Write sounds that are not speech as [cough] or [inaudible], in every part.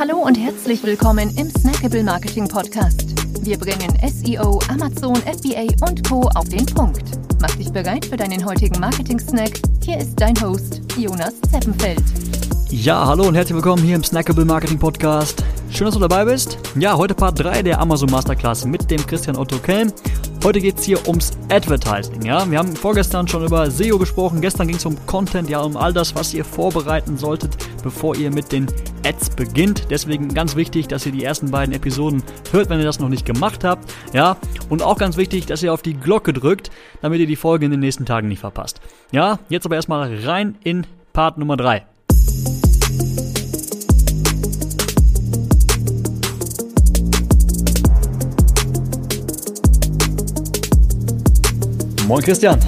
Hallo und herzlich willkommen im Snackable Marketing Podcast. Wir bringen SEO, Amazon, FBA und Co. auf den Punkt. Mach dich bereit für deinen heutigen Marketing-Snack. Hier ist dein Host, Jonas Zeppenfeld. Ja, hallo und herzlich willkommen hier im Snackable Marketing Podcast. Schön, dass du dabei bist. Ja, heute Part 3 der Amazon Masterclass mit dem Christian Otto Kelm. Heute geht es hier ums Advertising. Ja? Wir haben vorgestern schon über SEO gesprochen, gestern ging es um Content, ja, um all das, was ihr vorbereiten solltet, bevor ihr mit den Ads beginnt. Deswegen ganz wichtig, dass ihr die ersten beiden Episoden hört, wenn ihr das noch nicht gemacht habt. Ja? Und auch ganz wichtig, dass ihr auf die Glocke drückt, damit ihr die Folge in den nächsten Tagen nicht verpasst. Ja, jetzt aber erstmal rein in Part Nummer 3. Moin Christian.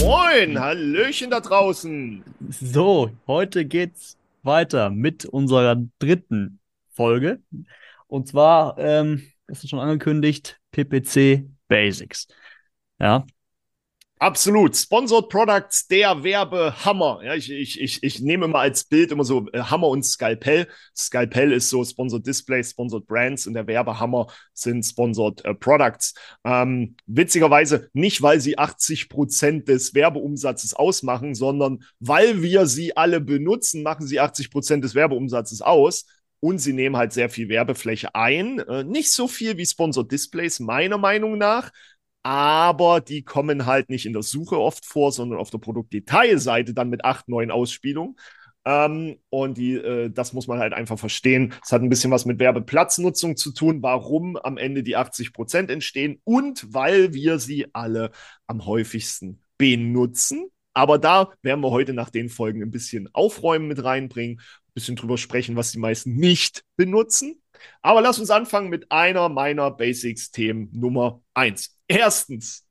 Moin, Hallöchen da draußen. So, heute geht's weiter mit unserer dritten Folge. Und zwar, ähm, ist schon angekündigt, PPC Basics. Ja, Absolut. Sponsored Products, der Werbehammer. Ja, ich, ich, ich, ich nehme mal als Bild immer so äh, Hammer und Skalpell. Skalpell ist so Sponsored Display, Sponsored Brands und der Werbehammer sind Sponsored äh, Products. Ähm, witzigerweise nicht, weil sie 80 Prozent des Werbeumsatzes ausmachen, sondern weil wir sie alle benutzen, machen sie 80 Prozent des Werbeumsatzes aus. Und sie nehmen halt sehr viel Werbefläche ein. Äh, nicht so viel wie Sponsored Displays, meiner Meinung nach aber die kommen halt nicht in der Suche oft vor, sondern auf der Produktdetailseite dann mit acht, neun Ausspielungen. Ähm, und die, äh, das muss man halt einfach verstehen. Es hat ein bisschen was mit Werbeplatznutzung zu tun, warum am Ende die 80 Prozent entstehen und weil wir sie alle am häufigsten benutzen. Aber da werden wir heute nach den Folgen ein bisschen Aufräumen mit reinbringen, ein bisschen drüber sprechen, was die meisten nicht benutzen. Aber lass uns anfangen mit einer meiner Basics-Themen Nummer eins. Erstens,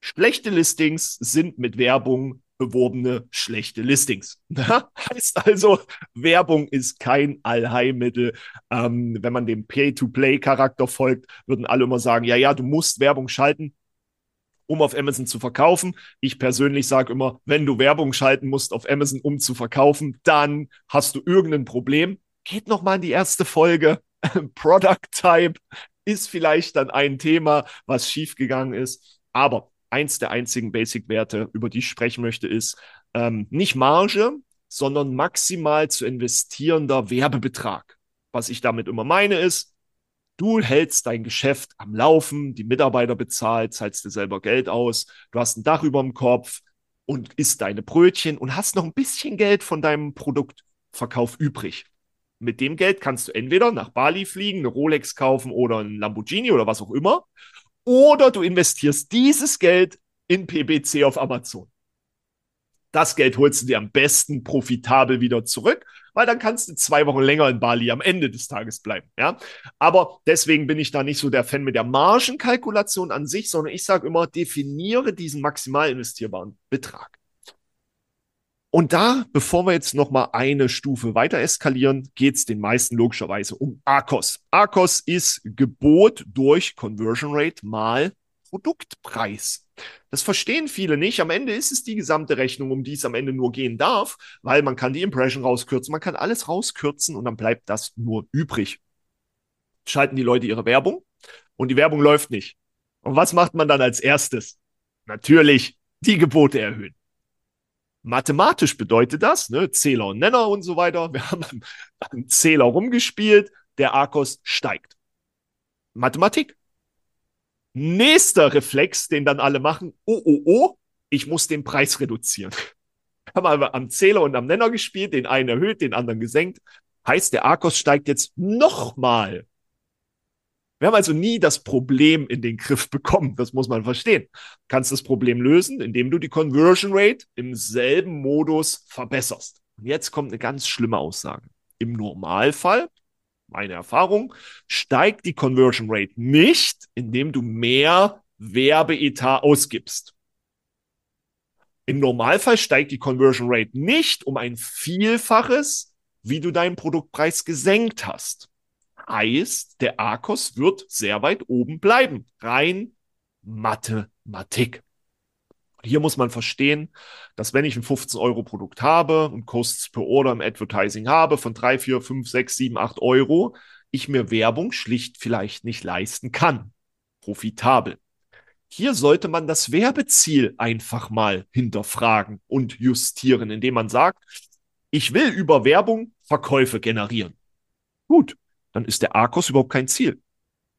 schlechte Listings sind mit Werbung beworbene schlechte Listings. [laughs] heißt also, Werbung ist kein Allheilmittel. Ähm, wenn man dem Pay-to-Play-Charakter folgt, würden alle immer sagen, ja, ja, du musst Werbung schalten, um auf Amazon zu verkaufen. Ich persönlich sage immer, wenn du Werbung schalten musst auf Amazon, um zu verkaufen, dann hast du irgendein Problem. Geht noch mal in die erste Folge. [laughs] Product Type ist vielleicht dann ein Thema, was schiefgegangen ist. Aber eins der einzigen Basic-Werte, über die ich sprechen möchte, ist ähm, nicht Marge, sondern maximal zu investierender Werbebetrag. Was ich damit immer meine ist, du hältst dein Geschäft am Laufen, die Mitarbeiter bezahlt, zahlst dir selber Geld aus, du hast ein Dach über dem Kopf und isst deine Brötchen und hast noch ein bisschen Geld von deinem Produktverkauf übrig mit dem Geld kannst du entweder nach Bali fliegen, eine Rolex kaufen oder ein Lamborghini oder was auch immer. Oder du investierst dieses Geld in PBC auf Amazon. Das Geld holst du dir am besten profitabel wieder zurück, weil dann kannst du zwei Wochen länger in Bali am Ende des Tages bleiben. Ja? Aber deswegen bin ich da nicht so der Fan mit der Margenkalkulation an sich, sondern ich sage immer, definiere diesen maximal investierbaren Betrag. Und da, bevor wir jetzt noch mal eine Stufe weiter eskalieren, geht es den meisten logischerweise um ARCOS. ARCOS ist Gebot durch Conversion Rate mal Produktpreis. Das verstehen viele nicht. Am Ende ist es die gesamte Rechnung, um die es am Ende nur gehen darf, weil man kann die Impression rauskürzen, man kann alles rauskürzen und dann bleibt das nur übrig. Schalten die Leute ihre Werbung und die Werbung läuft nicht. Und was macht man dann als erstes? Natürlich die Gebote erhöhen. Mathematisch bedeutet das, ne, Zähler und Nenner und so weiter. Wir haben einen Zähler rumgespielt, der Arkos steigt. Mathematik. Nächster Reflex, den dann alle machen, oh, oh, oh, ich muss den Preis reduzieren. Wir haben am Zähler und am Nenner gespielt, den einen erhöht, den anderen gesenkt. Heißt, der Arkos steigt jetzt nochmal wir haben also nie das Problem in den Griff bekommen. Das muss man verstehen. Du kannst das Problem lösen, indem du die Conversion Rate im selben Modus verbesserst. Und jetzt kommt eine ganz schlimme Aussage. Im Normalfall, meine Erfahrung, steigt die Conversion Rate nicht, indem du mehr Werbeetat ausgibst. Im Normalfall steigt die Conversion Rate nicht um ein Vielfaches, wie du deinen Produktpreis gesenkt hast heißt, der Arkos wird sehr weit oben bleiben. Rein Mathematik. Hier muss man verstehen, dass wenn ich ein 15-Euro-Produkt habe und Costs per Order im Advertising habe von 3, 4, 5, 6, 7, 8 Euro, ich mir Werbung schlicht vielleicht nicht leisten kann. Profitabel. Hier sollte man das Werbeziel einfach mal hinterfragen und justieren, indem man sagt, ich will über Werbung Verkäufe generieren. Gut, dann ist der Arkos überhaupt kein Ziel,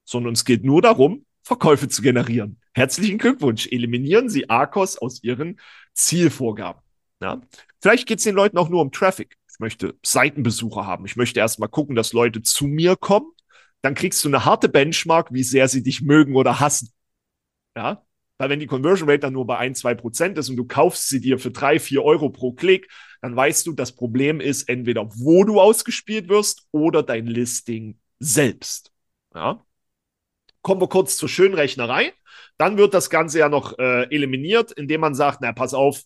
sondern es geht nur darum, Verkäufe zu generieren. Herzlichen Glückwunsch. Eliminieren Sie Arkos aus Ihren Zielvorgaben. Ja? Vielleicht geht es den Leuten auch nur um Traffic. Ich möchte Seitenbesucher haben. Ich möchte erstmal gucken, dass Leute zu mir kommen. Dann kriegst du eine harte Benchmark, wie sehr sie dich mögen oder hassen. Ja, weil wenn die Conversion Rate dann nur bei ein, zwei Prozent ist und du kaufst sie dir für drei, vier Euro pro Klick, dann weißt du, das Problem ist entweder, wo du ausgespielt wirst oder dein Listing selbst. Ja. Kommen wir kurz zur Schönrechnerei. Dann wird das Ganze ja noch äh, eliminiert, indem man sagt, na, pass auf,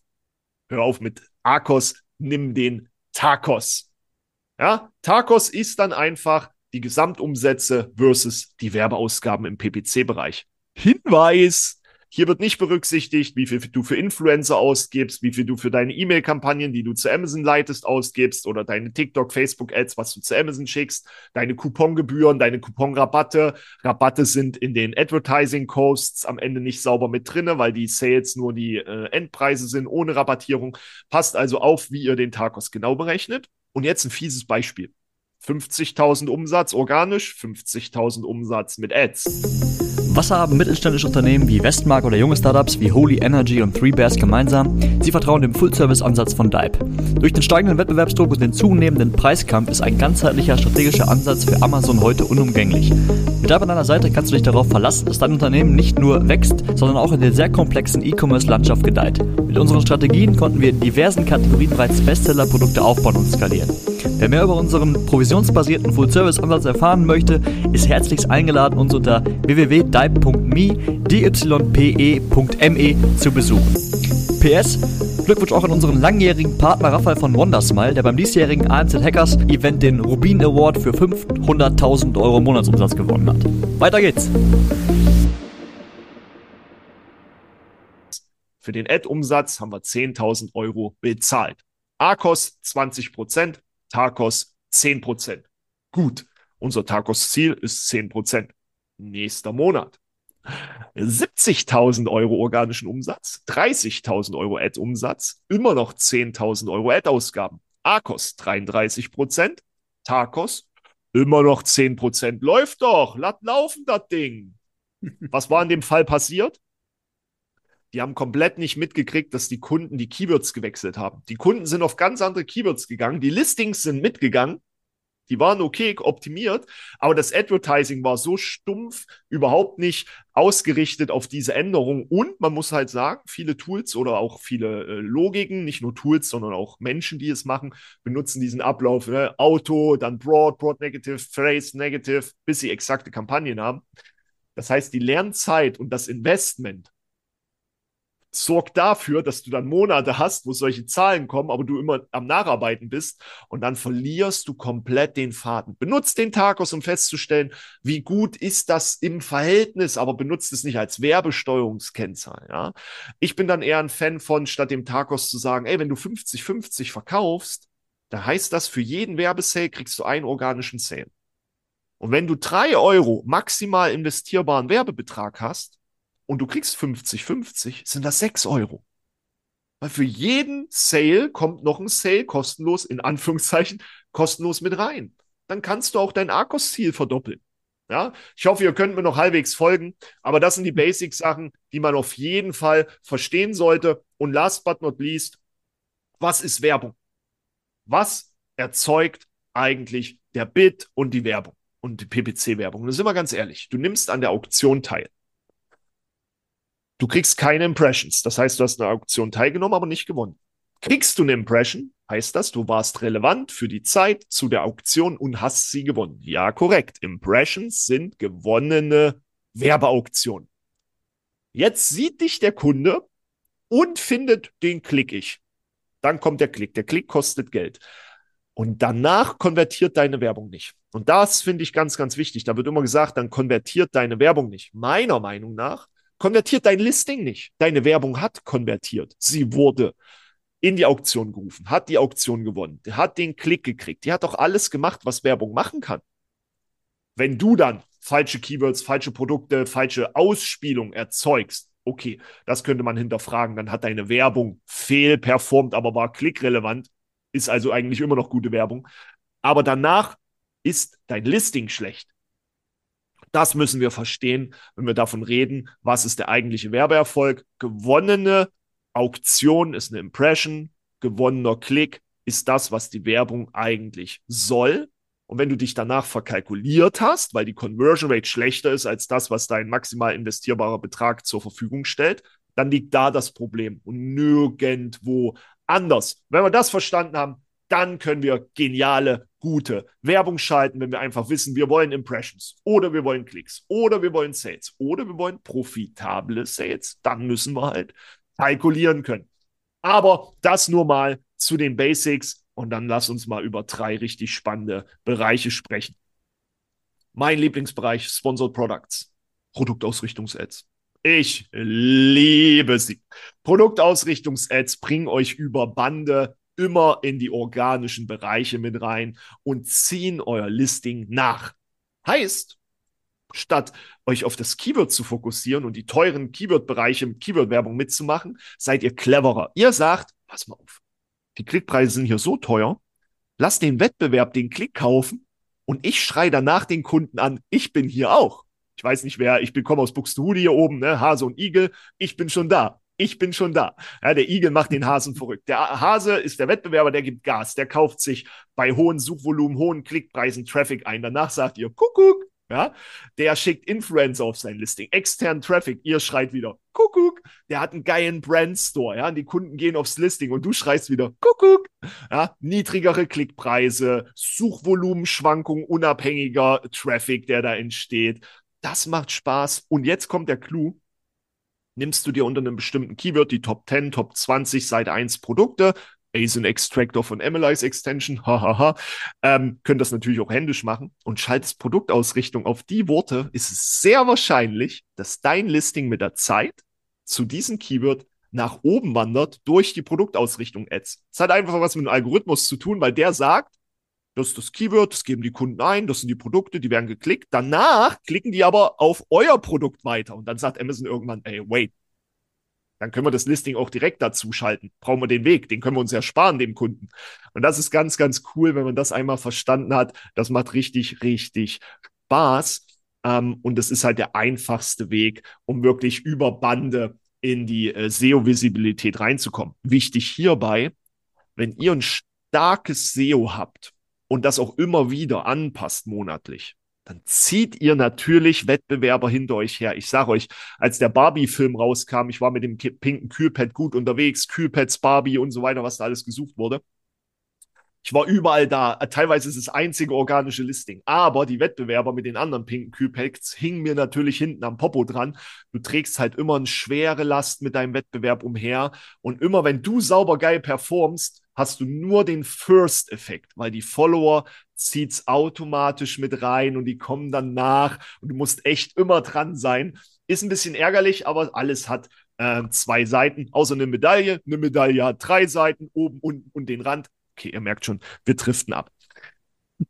hör auf mit Arcos, nimm den Tacos. Ja, Tacos ist dann einfach die Gesamtumsätze versus die Werbeausgaben im PPC-Bereich. Hinweis, hier wird nicht berücksichtigt, wie viel du für Influencer ausgibst, wie viel du für deine E-Mail-Kampagnen, die du zu Amazon leitest, ausgibst oder deine TikTok, Facebook-Ads, was du zu Amazon schickst, deine Coupongebühren, deine Couponrabatte. Rabatte sind in den Advertising-Costs am Ende nicht sauber mit drinne, weil die Sales nur die äh, Endpreise sind, ohne Rabattierung. Passt also auf, wie ihr den Tagos genau berechnet. Und jetzt ein fieses Beispiel. 50.000 Umsatz organisch, 50.000 Umsatz mit Ads. Was haben mittelständische Unternehmen wie Westmark oder junge Startups wie Holy Energy und Three Bears gemeinsam? Sie vertrauen dem Full-Service-Ansatz von Dive. Durch den steigenden Wettbewerbsdruck und den zunehmenden Preiskampf ist ein ganzheitlicher strategischer Ansatz für Amazon heute unumgänglich. Mit Dive an deiner Seite kannst du dich darauf verlassen, dass dein Unternehmen nicht nur wächst, sondern auch in der sehr komplexen E-Commerce-Landschaft gedeiht. Mit unseren Strategien konnten wir in diversen Kategorien bereits Bestseller-Produkte aufbauen und skalieren. Wer mehr über unseren provisionsbasierten Full-Service-Ansatz erfahren möchte, ist herzlichst eingeladen, uns unter www.dype.me dype.me zu besuchen. PS, Glückwunsch auch an unseren langjährigen Partner Raphael von Wondersmile, der beim diesjährigen ANZ Hackers Event den Rubin Award für 500.000 Euro Monatsumsatz gewonnen hat. Weiter geht's! Für den Ad-Umsatz haben wir 10.000 Euro bezahlt. ARCOS 20%, Tacos 10%. Gut, unser Tacos-Ziel ist 10%. Nächster Monat. 70.000 Euro organischen Umsatz, 30.000 Euro Ad-Umsatz, immer noch 10.000 Euro Ad-Ausgaben. Arcos 33% Tacos immer noch 10% Läuft doch, lass laufen das Ding. Was war in dem Fall passiert? Die haben komplett nicht mitgekriegt, dass die Kunden die Keywords gewechselt haben. Die Kunden sind auf ganz andere Keywords gegangen. Die Listings sind mitgegangen. Die waren okay optimiert, aber das Advertising war so stumpf, überhaupt nicht ausgerichtet auf diese Änderung. Und man muss halt sagen, viele Tools oder auch viele äh, Logiken, nicht nur Tools, sondern auch Menschen, die es machen, benutzen diesen Ablauf, ne? Auto, dann Broad, Broad Negative, Phrase Negative, bis sie exakte Kampagnen haben. Das heißt, die Lernzeit und das Investment sorgt dafür, dass du dann Monate hast, wo solche Zahlen kommen, aber du immer am Nacharbeiten bist und dann verlierst du komplett den Faden. Benutzt den Tagos, um festzustellen, wie gut ist das im Verhältnis, aber benutzt es nicht als Werbesteuerungskennzahl. Ja? Ich bin dann eher ein Fan von, statt dem Tagos zu sagen, ey, wenn du 50-50 verkaufst, dann heißt das, für jeden Werbesale kriegst du einen organischen Sale. Und wenn du drei Euro maximal investierbaren Werbebetrag hast, und du kriegst 50-50, sind das 6 Euro. Weil für jeden Sale kommt noch ein Sale kostenlos, in Anführungszeichen, kostenlos mit rein. Dann kannst du auch dein Arkos-Ziel verdoppeln. Ja, ich hoffe, ihr könnt mir noch halbwegs folgen, aber das sind die Basic-Sachen, die man auf jeden Fall verstehen sollte. Und last but not least, was ist Werbung? Was erzeugt eigentlich der Bit und die Werbung und die PPC-Werbung? Das ist immer ganz ehrlich. Du nimmst an der Auktion teil. Du kriegst keine Impressions. Das heißt, du hast eine Auktion teilgenommen, aber nicht gewonnen. Kriegst du eine Impression, heißt das, du warst relevant für die Zeit zu der Auktion und hast sie gewonnen. Ja, korrekt. Impressions sind gewonnene Werbeauktionen. Jetzt sieht dich der Kunde und findet, den klick ich. Dann kommt der Klick. Der Klick kostet Geld. Und danach konvertiert deine Werbung nicht. Und das finde ich ganz, ganz wichtig. Da wird immer gesagt, dann konvertiert deine Werbung nicht. Meiner Meinung nach konvertiert dein Listing nicht. Deine Werbung hat konvertiert. Sie wurde in die Auktion gerufen, hat die Auktion gewonnen, hat den Klick gekriegt. Die hat doch alles gemacht, was Werbung machen kann. Wenn du dann falsche Keywords, falsche Produkte, falsche Ausspielung erzeugst, okay, das könnte man hinterfragen. Dann hat deine Werbung fehlperformt, aber war klickrelevant. Ist also eigentlich immer noch gute Werbung. Aber danach ist dein Listing schlecht. Das müssen wir verstehen, wenn wir davon reden, was ist der eigentliche Werbeerfolg. Gewonnene Auktion ist eine Impression, gewonnener Klick ist das, was die Werbung eigentlich soll. Und wenn du dich danach verkalkuliert hast, weil die Conversion Rate schlechter ist als das, was dein maximal investierbarer Betrag zur Verfügung stellt, dann liegt da das Problem und nirgendwo anders. Wenn wir das verstanden haben, dann können wir geniale, gute Werbung schalten, wenn wir einfach wissen, wir wollen Impressions oder wir wollen Klicks oder wir wollen Sales oder wir wollen profitable Sales. Dann müssen wir halt kalkulieren können. Aber das nur mal zu den Basics und dann lass uns mal über drei richtig spannende Bereiche sprechen. Mein Lieblingsbereich Sponsored Products, Produktausrichtungs-Ads. Ich liebe sie. Produktausrichtungs-Ads bringen euch über Bande immer in die organischen Bereiche mit rein und ziehen euer Listing nach. Heißt, statt euch auf das Keyword zu fokussieren und die teuren Keyword-Bereiche mit Keyword-Werbung mitzumachen, seid ihr cleverer. Ihr sagt, pass mal auf, die Klickpreise sind hier so teuer, lass den Wettbewerb den Klick kaufen und ich schreie danach den Kunden an, ich bin hier auch. Ich weiß nicht wer, ich bekomme aus Buxtehude hier oben, ne, Hase und Igel, ich bin schon da. Ich bin schon da. Ja, der Igel macht den Hasen verrückt. Der Hase ist der Wettbewerber, der gibt Gas. Der kauft sich bei hohen Suchvolumen, hohen Klickpreisen Traffic ein. Danach sagt ihr, Kuckuck, ja, der schickt Influencer auf sein Listing, externen Traffic. Ihr schreit wieder Kuckuck. Der hat einen geilen Brandstore, ja, und die Kunden gehen aufs Listing und du schreist wieder Kuckuck. Ja, niedrigere Klickpreise, Suchvolumenschwankungen, unabhängiger Traffic, der da entsteht. Das macht Spaß. Und jetzt kommt der Clou. Nimmst du dir unter einem bestimmten Keyword die Top 10, Top 20, Seite 1 Produkte, ASIN Extractor von Analyze Extension, hahaha, ähm, könnt das natürlich auch händisch machen und schaltest Produktausrichtung auf die Worte, ist es sehr wahrscheinlich, dass dein Listing mit der Zeit zu diesem Keyword nach oben wandert durch die Produktausrichtung Ads. Das hat einfach was mit dem Algorithmus zu tun, weil der sagt, das ist das Keyword, das geben die Kunden ein, das sind die Produkte, die werden geklickt. Danach klicken die aber auf euer Produkt weiter und dann sagt Amazon irgendwann, ey, wait, dann können wir das Listing auch direkt dazu schalten. Brauchen wir den Weg, den können wir uns ja sparen, dem Kunden. Und das ist ganz, ganz cool, wenn man das einmal verstanden hat. Das macht richtig, richtig Spaß. Ähm, und das ist halt der einfachste Weg, um wirklich über Bande in die äh, SEO-Visibilität reinzukommen. Wichtig hierbei, wenn ihr ein starkes SEO habt und das auch immer wieder anpasst monatlich, dann zieht ihr natürlich Wettbewerber hinter euch her. Ich sage euch, als der Barbie-Film rauskam, ich war mit dem pinken Kühlpad gut unterwegs, Kühlpads, Barbie und so weiter, was da alles gesucht wurde. Ich war überall da. Teilweise ist es einzige organische Listing. Aber die Wettbewerber mit den anderen pinken Kühlpacks hingen mir natürlich hinten am Popo dran. Du trägst halt immer eine schwere Last mit deinem Wettbewerb umher. Und immer wenn du sauber geil performst, hast du nur den First-Effekt, weil die Follower zieht es automatisch mit rein und die kommen dann nach und du musst echt immer dran sein. Ist ein bisschen ärgerlich, aber alles hat äh, zwei Seiten, außer eine Medaille. Eine Medaille hat drei Seiten, oben, unten und den Rand. Okay, ihr merkt schon, wir driften ab.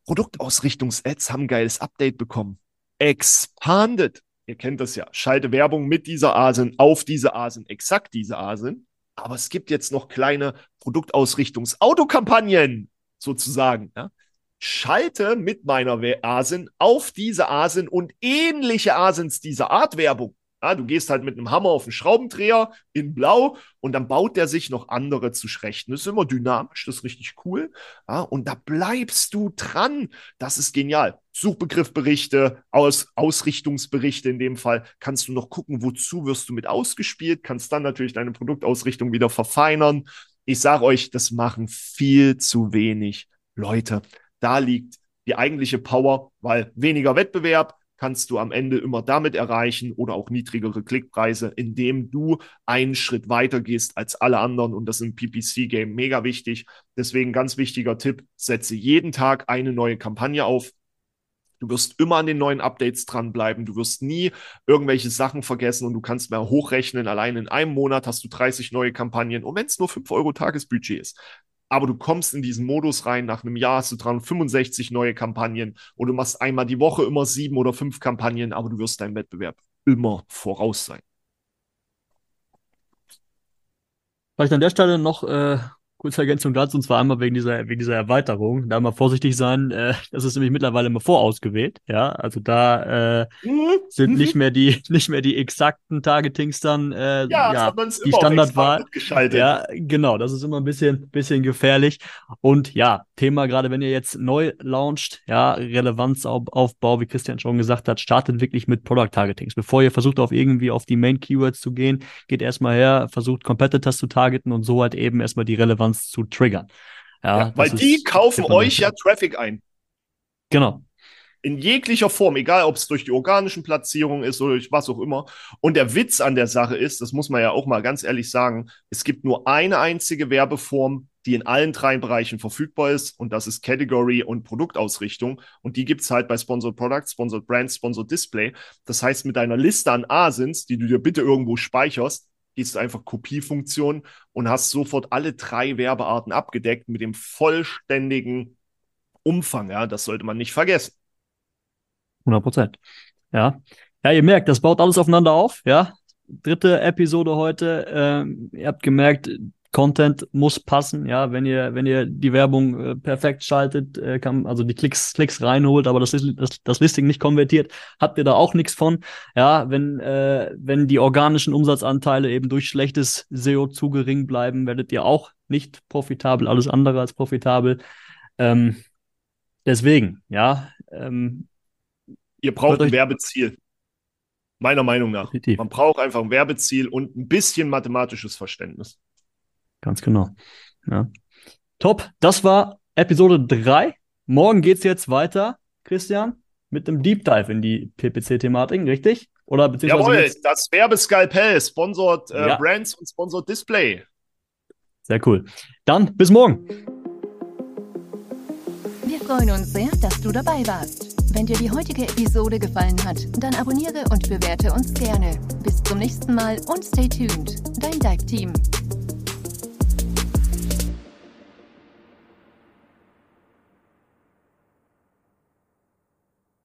Produktausrichtungs-Ads haben ein geiles Update bekommen. Expanded. Ihr kennt das ja. Schalte Werbung mit dieser ASIN auf diese ASIN, exakt diese ASIN. Aber es gibt jetzt noch kleine Produktausrichtungs-Autokampagnen sozusagen. Ja? Schalte mit meiner ASIN auf diese ASIN und ähnliche ASINs dieser Art Werbung. Ja, du gehst halt mit einem Hammer auf einen Schraubendreher in Blau und dann baut der sich noch andere zurecht. Das ist immer dynamisch, das ist richtig cool. Ja, und da bleibst du dran. Das ist genial. Suchbegriffberichte, Aus Ausrichtungsberichte in dem Fall, kannst du noch gucken, wozu wirst du mit ausgespielt, kannst dann natürlich deine Produktausrichtung wieder verfeinern. Ich sage euch, das machen viel zu wenig Leute. Da liegt die eigentliche Power, weil weniger Wettbewerb, kannst du am Ende immer damit erreichen oder auch niedrigere Klickpreise, indem du einen Schritt weiter gehst als alle anderen. Und das ist im PPC-Game mega wichtig. Deswegen ganz wichtiger Tipp, setze jeden Tag eine neue Kampagne auf. Du wirst immer an den neuen Updates dranbleiben. Du wirst nie irgendwelche Sachen vergessen und du kannst mehr hochrechnen. Allein in einem Monat hast du 30 neue Kampagnen. Und wenn es nur 5 Euro Tagesbudget ist. Aber du kommst in diesen Modus rein. Nach einem Jahr hast du dran 65 neue Kampagnen und du machst einmal die Woche immer sieben oder fünf Kampagnen, aber du wirst deinem Wettbewerb immer voraus sein. Vielleicht an der Stelle noch äh, kurze Ergänzung dazu, und zwar einmal wegen dieser, wegen dieser Erweiterung. Da mal vorsichtig sein, äh, das ist nämlich mittlerweile immer vorausgewählt, ja. Also da äh, mhm. sind nicht mhm. mehr die, [laughs] nicht mehr die exakten Targetings dann, äh, ja, ja die Standardwahl. Ja, genau, das ist immer ein bisschen, bisschen gefährlich. Und ja, Thema, gerade wenn ihr jetzt neu launcht, ja, Relevanzaufbau, wie Christian schon gesagt hat, startet wirklich mit Product Targetings. Bevor ihr versucht, auf irgendwie auf die Main Keywords zu gehen, geht erstmal her, versucht Competitors zu targeten und so halt eben erstmal die Relevanz Relevanz zu triggern. Ja, ja weil die kaufen euch ja Traffic ein. Genau. In jeglicher Form, egal ob es durch die organischen Platzierungen ist oder durch was auch immer. Und der Witz an der Sache ist, das muss man ja auch mal ganz ehrlich sagen, es gibt nur eine einzige Werbeform, die in allen drei Bereichen verfügbar ist und das ist Category und Produktausrichtung und die gibt es halt bei Sponsored Products, Sponsored Brands, Sponsored Display. Das heißt, mit deiner Liste an ASINs, die du dir bitte irgendwo speicherst, gehst einfach Kopiefunktion und hast sofort alle drei Werbearten abgedeckt mit dem vollständigen Umfang. Ja, das sollte man nicht vergessen. 100 Prozent. Ja. Ja, ihr merkt, das baut alles aufeinander auf. Ja. Dritte Episode heute. Ähm, ihr habt gemerkt, Content muss passen, ja, wenn ihr, wenn ihr die Werbung äh, perfekt schaltet, äh, kann, also die Klicks, Klicks reinholt, aber das, das, das Listing nicht konvertiert, habt ihr da auch nichts von. Ja, wenn, äh, wenn die organischen Umsatzanteile eben durch schlechtes SEO zu gering bleiben, werdet ihr auch nicht profitabel, alles andere als profitabel. Ähm, deswegen, ja. Ähm, ihr braucht ein Werbeziel. Meiner Meinung nach. Definitiv. Man braucht einfach ein Werbeziel und ein bisschen mathematisches Verständnis. Ganz genau. Ja. Top, das war Episode 3. Morgen geht es jetzt weiter, Christian, mit einem Deep Dive in die PPC-Thematiken, richtig? Oder beziehungsweise Jawohl, jetzt... das Werbeskalpell, Sponsored äh, ja. Brands und Sponsored Display. Sehr cool. Dann bis morgen. Wir freuen uns sehr, dass du dabei warst. Wenn dir die heutige Episode gefallen hat, dann abonniere und bewerte uns gerne. Bis zum nächsten Mal und stay tuned. Dein Dive Team.